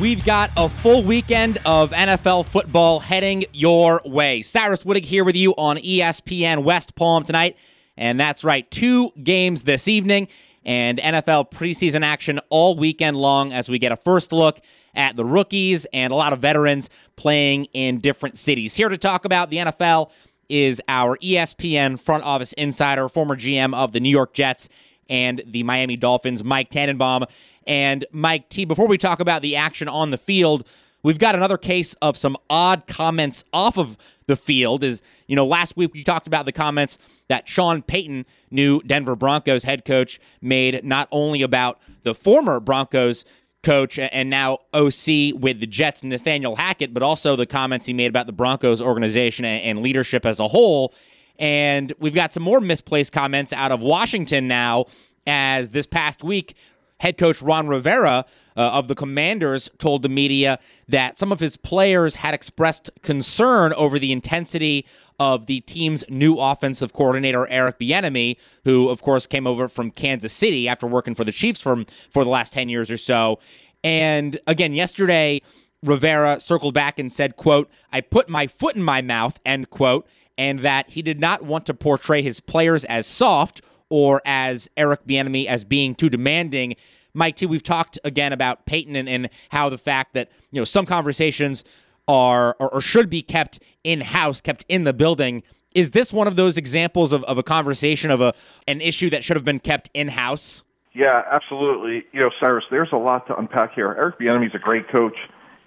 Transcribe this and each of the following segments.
We've got a full weekend of NFL football heading your way. Cyrus Wittig here with you on ESPN West Palm tonight. And that's right, two games this evening and NFL preseason action all weekend long as we get a first look at the rookies and a lot of veterans playing in different cities. Here to talk about the NFL is our ESPN front office insider, former GM of the New York Jets and the Miami Dolphins, Mike Tannenbaum. And Mike T, before we talk about the action on the field, we've got another case of some odd comments off of the field. Is you know, last week we talked about the comments that Sean Payton, new Denver Broncos head coach, made not only about the former Broncos coach and now OC with the Jets, Nathaniel Hackett, but also the comments he made about the Broncos organization and leadership as a whole. And we've got some more misplaced comments out of Washington now, as this past week, head coach Ron Rivera uh, of the Commanders told the media that some of his players had expressed concern over the intensity of the team's new offensive coordinator Eric Bieniemy, who of course came over from Kansas City after working for the Chiefs for for the last 10 years or so. And again, yesterday Rivera circled back and said, quote, I put my foot in my mouth, end quote, and that he did not want to portray his players as soft or as Eric Bieniemy as being too demanding. Mike T, we've talked again about Payton and, and how the fact that you know some conversations are or, or should be kept in house, kept in the building. Is this one of those examples of, of a conversation of a an issue that should have been kept in house? Yeah, absolutely. You know, Cyrus, there's a lot to unpack here. Eric Bieniemy's a great coach.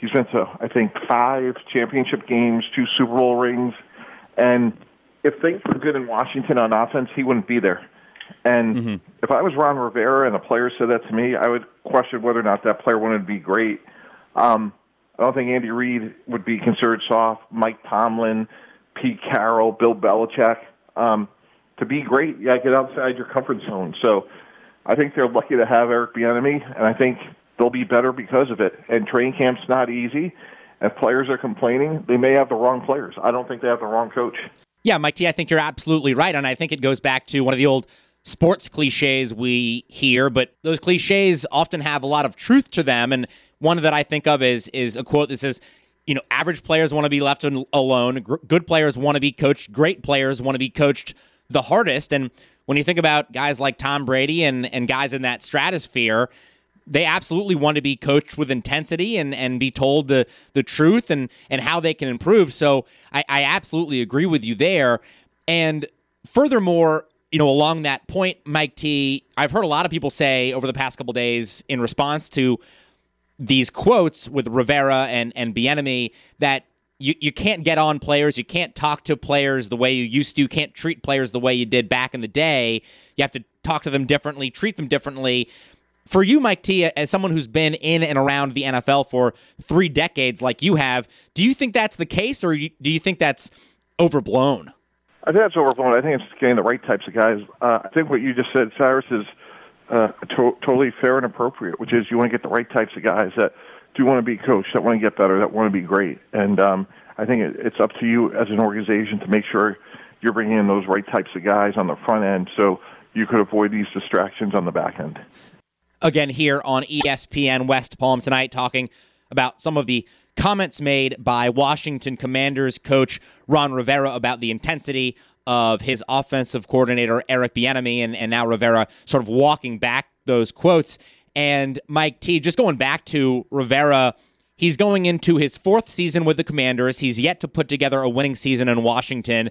He's been to, I think, five championship games, two Super Bowl rings. And if things were good in Washington on offense, he wouldn't be there. And mm-hmm. if I was Ron Rivera and a player said that to me, I would question whether or not that player wanted to be great. Um, I don't think Andy Reid would be considered soft. Mike Tomlin, Pete Carroll, Bill Belichick. Um, to be great, you got to get outside your comfort zone. So I think they're lucky to have Eric Bieniemy, and I think they'll be better because of it. And training camp's not easy. If players are complaining, they may have the wrong players. I don't think they have the wrong coach. Yeah, Mike T, I think you're absolutely right. And I think it goes back to one of the old sports cliches we hear, but those cliches often have a lot of truth to them. And one that I think of is is a quote that says, you know, average players want to be left alone. Good players want to be coached. Great players want to be coached the hardest. And when you think about guys like Tom Brady and, and guys in that stratosphere, they absolutely want to be coached with intensity and, and be told the, the truth and, and how they can improve. So I, I absolutely agree with you there. And furthermore, you know, along that point, Mike T, I've heard a lot of people say over the past couple days in response to these quotes with Rivera and and Bieniemy that you, you can't get on players, you can't talk to players the way you used to, you can't treat players the way you did back in the day. You have to talk to them differently, treat them differently. For you, Mike T, as someone who's been in and around the NFL for three decades, like you have, do you think that's the case, or do you think that's overblown? I think that's overblown. I think it's getting the right types of guys. Uh, I think what you just said, Cyrus, is uh, to- totally fair and appropriate, which is you want to get the right types of guys that do want to be coached, that want to get better, that want to be great. And um, I think it, it's up to you as an organization to make sure you're bringing in those right types of guys on the front end so you could avoid these distractions on the back end. Again, here on ESPN West Palm tonight, talking about some of the comments made by Washington Commanders coach Ron Rivera about the intensity of his offensive coordinator Eric Bieniemy, and, and now Rivera sort of walking back those quotes. And Mike T, just going back to Rivera, he's going into his fourth season with the Commanders. He's yet to put together a winning season in Washington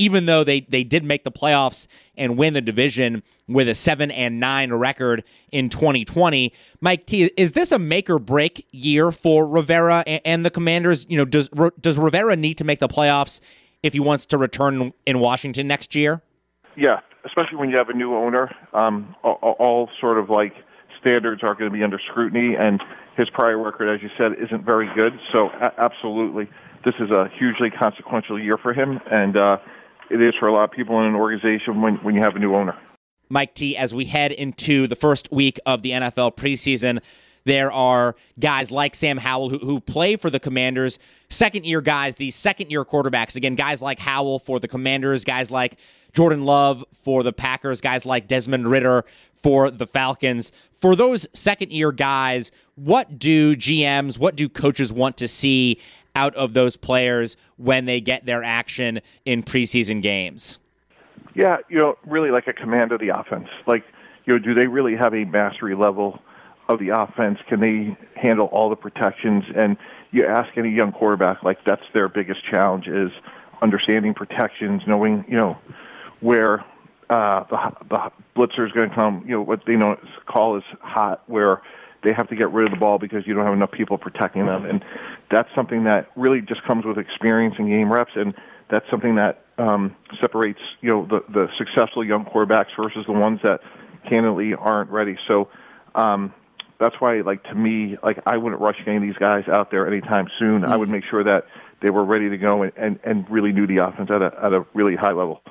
even though they, they did make the playoffs and win the division with a 7 and 9 record in 2020. Mike T, is this a make or break year for Rivera and, and the Commanders? You know, does does Rivera need to make the playoffs if he wants to return in Washington next year? Yeah, especially when you have a new owner. Um, all, all sort of like standards are going to be under scrutiny, and his prior record, as you said, isn't very good. So, a- absolutely, this is a hugely consequential year for him, and uh, it is for a lot of people in an organization when, when you have a new owner. Mike T, as we head into the first week of the NFL preseason, there are guys like Sam Howell who, who play for the Commanders, second year guys, these second year quarterbacks. Again, guys like Howell for the Commanders, guys like Jordan Love for the Packers, guys like Desmond Ridder for the Falcons. For those second year guys, what do GMs, what do coaches want to see out of those players when they get their action in preseason games? Yeah, you know, really like a command of the offense. Like, you know, do they really have a mastery level of the offense? Can they handle all the protections? And you ask any young quarterback, like that's their biggest challenge is understanding protections, knowing, you know, where uh, the the blitzer is going to come. You know what they know call is hot, where they have to get rid of the ball because you don't have enough people protecting them, and that's something that really just comes with experience and game reps, and that's something that um, separates you know the the successful young quarterbacks versus the ones that candidly aren't ready. So. Um, that's why, like to me, like I wouldn't rush any of these guys out there anytime soon. Mm-hmm. I would make sure that they were ready to go and, and, and really knew the offense at a at a really high level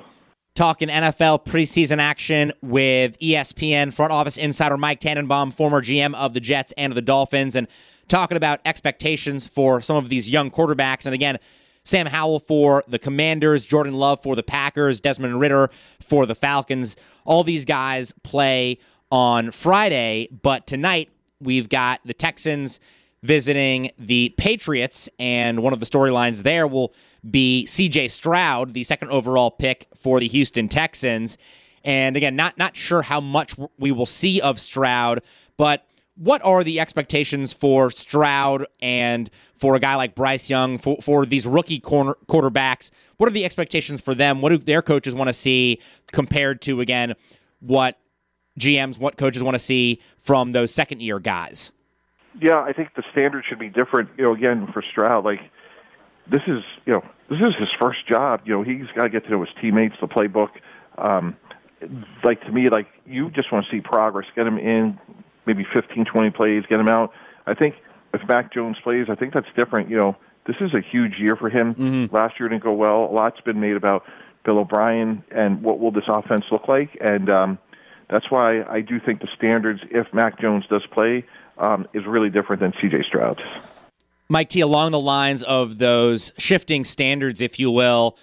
talking NFL preseason action with ESPN front office insider Mike Tannenbaum, former GM of the Jets and the Dolphins, and talking about expectations for some of these young quarterbacks. And again, Sam Howell for the Commanders, Jordan Love for the Packers, Desmond Ridder for the Falcons. All these guys play on Friday, but tonight we've got the Texans visiting the Patriots, and one of the storylines there will be CJ Stroud, the second overall pick for the Houston Texans. And again, not not sure how much we will see of Stroud, but what are the expectations for Stroud and for a guy like Bryce Young for, for these rookie corner, quarterbacks? What are the expectations for them? What do their coaches want to see compared to again what GMs, what coaches want to see from those second year guys? Yeah, I think the standard should be different. You know, again for Stroud, like this is you know this is his first job. You know he's got to get to know his teammates, the playbook. Um, like to me, like you just want to see progress. Get him in, maybe 15, 20 plays, get him out. I think if Mac Jones plays, I think that's different. You know, this is a huge year for him. Mm-hmm. Last year didn't go well. A lot's been made about Bill O'Brien and what will this offense look like, and um, that's why I do think the standards, if Mac Jones does play, um, is really different than C.J. Stroud. Mike T, along the lines of those shifting standards, if you will,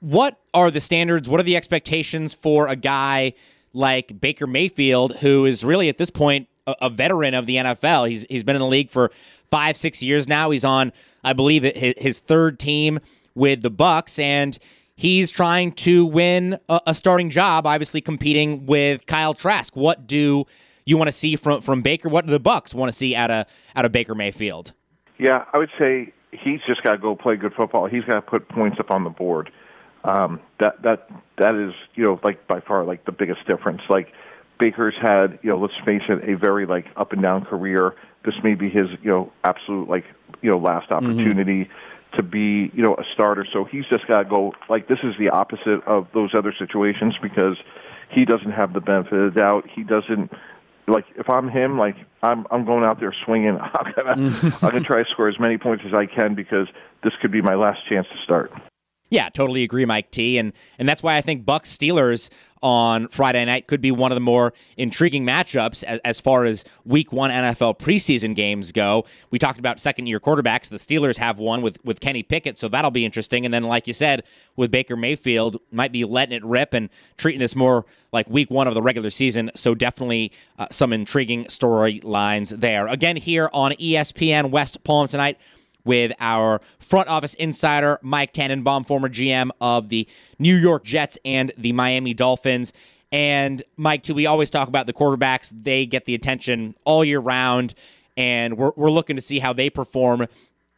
what are the standards? What are the expectations for a guy like Baker Mayfield, who is really at this point a, a veteran of the NFL? He's he's been in the league for five, six years now. He's on, I believe, his, his third team with the Bucs, and he's trying to win a, a starting job. Obviously, competing with Kyle Trask. What do you want to see from from Baker? What do the Bucs want to see out of out of Baker Mayfield? Yeah, I would say he's just got to go play good football. He's got to put points up on the board. Um, that that that is you know like by far like the biggest difference. Like Baker's had you know let's face it a very like up and down career. This may be his you know absolute like you know last mm-hmm. opportunity. Mm-hmm to be, you know, a starter. So he's just got to go. Like this is the opposite of those other situations because he doesn't have the benefit of the doubt. He doesn't like if I'm him, like I'm I'm going out there swinging. I'm gonna I'm gonna try to score as many points as I can because this could be my last chance to start. Yeah, totally agree, Mike T. And and that's why I think Bucs Steelers on Friday night could be one of the more intriguing matchups as, as far as Week One NFL preseason games go. We talked about second year quarterbacks. The Steelers have one with with Kenny Pickett, so that'll be interesting. And then, like you said, with Baker Mayfield, might be letting it rip and treating this more like Week One of the regular season. So definitely uh, some intriguing storylines there. Again, here on ESPN West Palm tonight with our front office insider, Mike Tannenbaum, former GM of the New York Jets and the Miami Dolphins. And Mike T, we always talk about the quarterbacks. They get the attention all year round, and we're, we're looking to see how they perform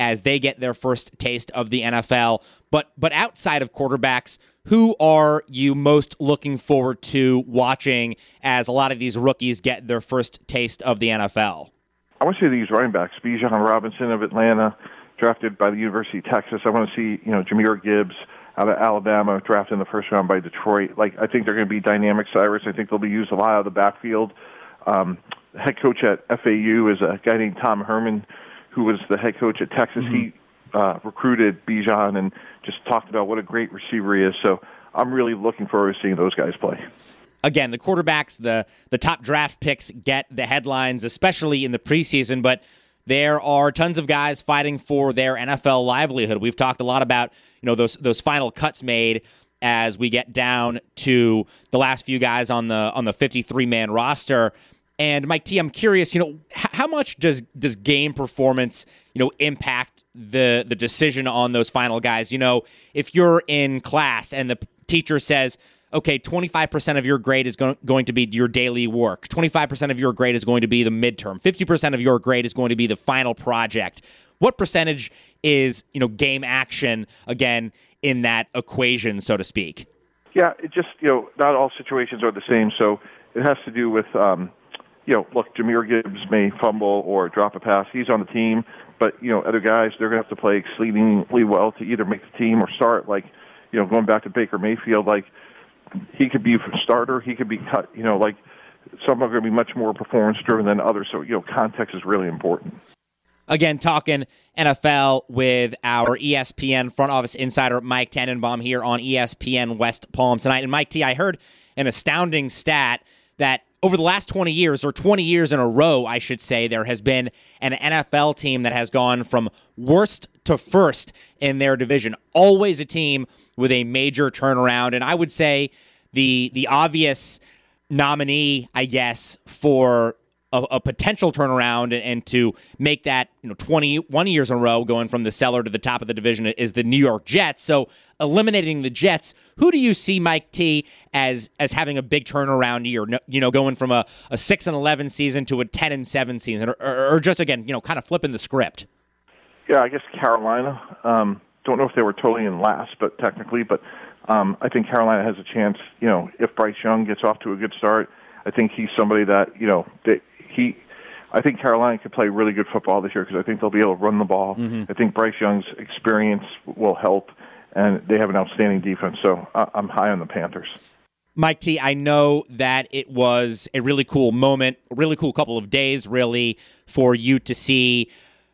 as they get their first taste of the NFL. But but outside of quarterbacks, who are you most looking forward to watching as a lot of these rookies get their first taste of the NFL? I want to see these running backs, Bijan Robinson of Atlanta, drafted by the University of Texas. I want to see, you know, Jahmyr Gibbs out of Alabama, drafted in the first round by Detroit. Like, I think they're going to be dynamic, Cyrus. I think they'll be used a lot out of the backfield. Um, the head coach at FAU is a guy named Tom Herman, who was the head coach at Texas. Mm-hmm. He uh, recruited Bijan and just talked about what a great receiver he is. So I'm really looking forward to seeing those guys play. Again, the quarterbacks, the the top draft picks get the headlines, especially in the preseason, but there are tons of guys fighting for their NFL livelihood. We've talked a lot about, you know, those those final cuts made as we get down to the last few guys on the on the 53 man roster. And Mike T, I'm curious, you know, how much does does game performance, you know, impact the the decision on those final guys? You know, if you're in class and the teacher says, okay, 25% of your grade is go- going to be your daily work. 25% of your grade is going to be the midterm. 50% of your grade is going to be the final project. What percentage is, you know, game action again in that equation, so to speak? Yeah, it just, you know, not all situations are the same. So it has to do with, um, you know, look, Jahmyr Gibbs may fumble or drop a pass. He's on the team, but, you know, other guys, they're going to have to play exceedingly well to either make the team or start. Like, you know, going back to Baker Mayfield, like, he could be a starter, he could be cut. You know, like some are going to be much more performance driven than others. So you know, context is really important. Again, talking NFL with our ESPN front office insider Mike Tannenbaum here on ESPN West Palm tonight. And Mike T, I heard an astounding stat that over the last 20 years, or 20 years in a row, I should say, there has been an NFL team that has gone from worst to first in their division. Always a team with a major turnaround. And I would say the the obvious nominee, I guess, for a, a, potential turnaround and, and, to make that you know 21 years in a row going from the cellar to the top of the division is the New York Jets. So eliminating the Jets, who do you see Mike T as as having a big turnaround year? You know, going from a, a six and 11 season to a 10 and seven season, or, or, or just again, you know, kind of flipping the script. Yeah, I guess Carolina. Um, don't know if they were totally in last, but technically, but um, I think Carolina has a chance. You know, if Bryce Young gets off to a good start, I think he's somebody that you know that he. I think Carolina could play really good football this year because I think they'll be able to run the ball. Mm-hmm. I think Bryce Young's experience will help, and they have an outstanding defense. So I'm high on the Panthers. Mike T, I know that it was a really cool moment, a really cool couple of days, really, for you to see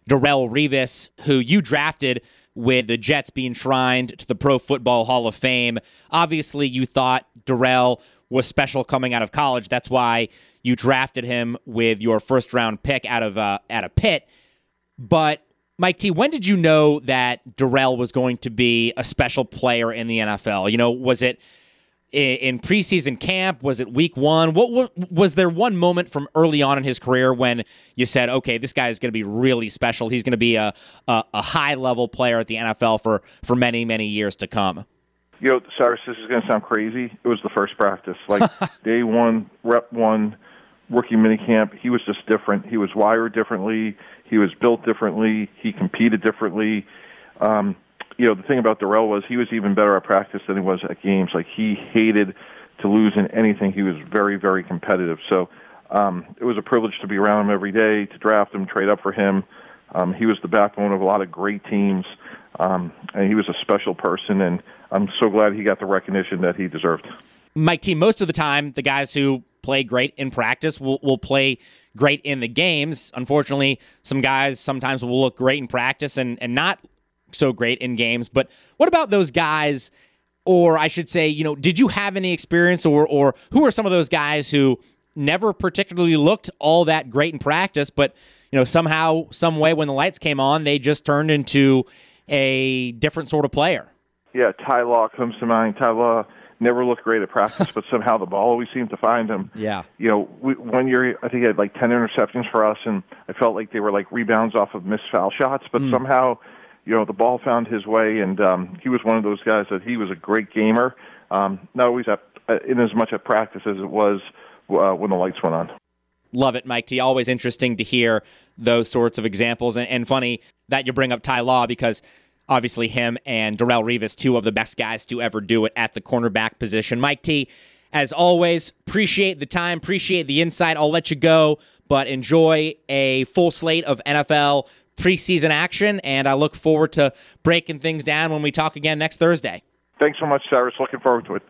Darrelle Revis, who you drafted with the Jets being enshrined to the Pro Football Hall of Fame. Obviously, you thought Darrelle was special coming out of college. That's why you drafted him with your first round pick out of uh, out of Pitt. But Mike T, when did you know that Darrelle was going to be a special player in the NFL? You know, was it in preseason camp? Was it week one? What, what, was there one moment from early on in his career when you said, "Okay, this guy is going to be really special. He's going to be a, a, a high level player at the NFL for for many many years to come." You know, Cyrus, this is going to sound crazy. It was the first practice, like day one, rep one, rookie minicamp. He was just different. He was wired differently. He was built differently. He competed differently. Um, you know, the thing about Darrelle was he was even better at practice than he was at games. Like he hated to lose in anything. He was very, very competitive. So um, it was a privilege to be around him every day, to draft him, trade up for him. Um, he was the backbone of a lot of great teams, um, and he was a special person. And I'm so glad he got the recognition that he deserved. Mike T, most of the time, the guys who play great in practice will, will play great in the games. Unfortunately, some guys sometimes will look great in practice and, and not so great in games. But what about those guys? Or I should say, you know, did you have any experience, or or who are some of those guys who never particularly looked all that great in practice, but you know somehow, some way, when the lights came on, they just turned into a different sort of player. Yeah, Ty Law comes to mind. Ty Law never looked great at practice, but somehow the ball always seemed to find him. Yeah. You know, we, one year I think he had like ten interceptions for us, and I felt like they were like rebounds off of missed foul shots, but mm. somehow you know, the ball found his way, and um, he was one of those guys that he was a great gamer. Um, not always at, uh, in as much at practice as it was uh, when the lights went on. Love it, Mike T. Always interesting to hear those sorts of examples, and, and funny that you bring up Ty Law because obviously him and Darrelle Revis, two of the best guys to ever do it at the cornerback position. Mike T. As always, appreciate the time, appreciate the insight. I'll let you go, but enjoy a full slate of NFL preseason action, and I look forward to breaking things down when we talk again next Thursday. Thanks so much, Cyrus. Looking forward to it.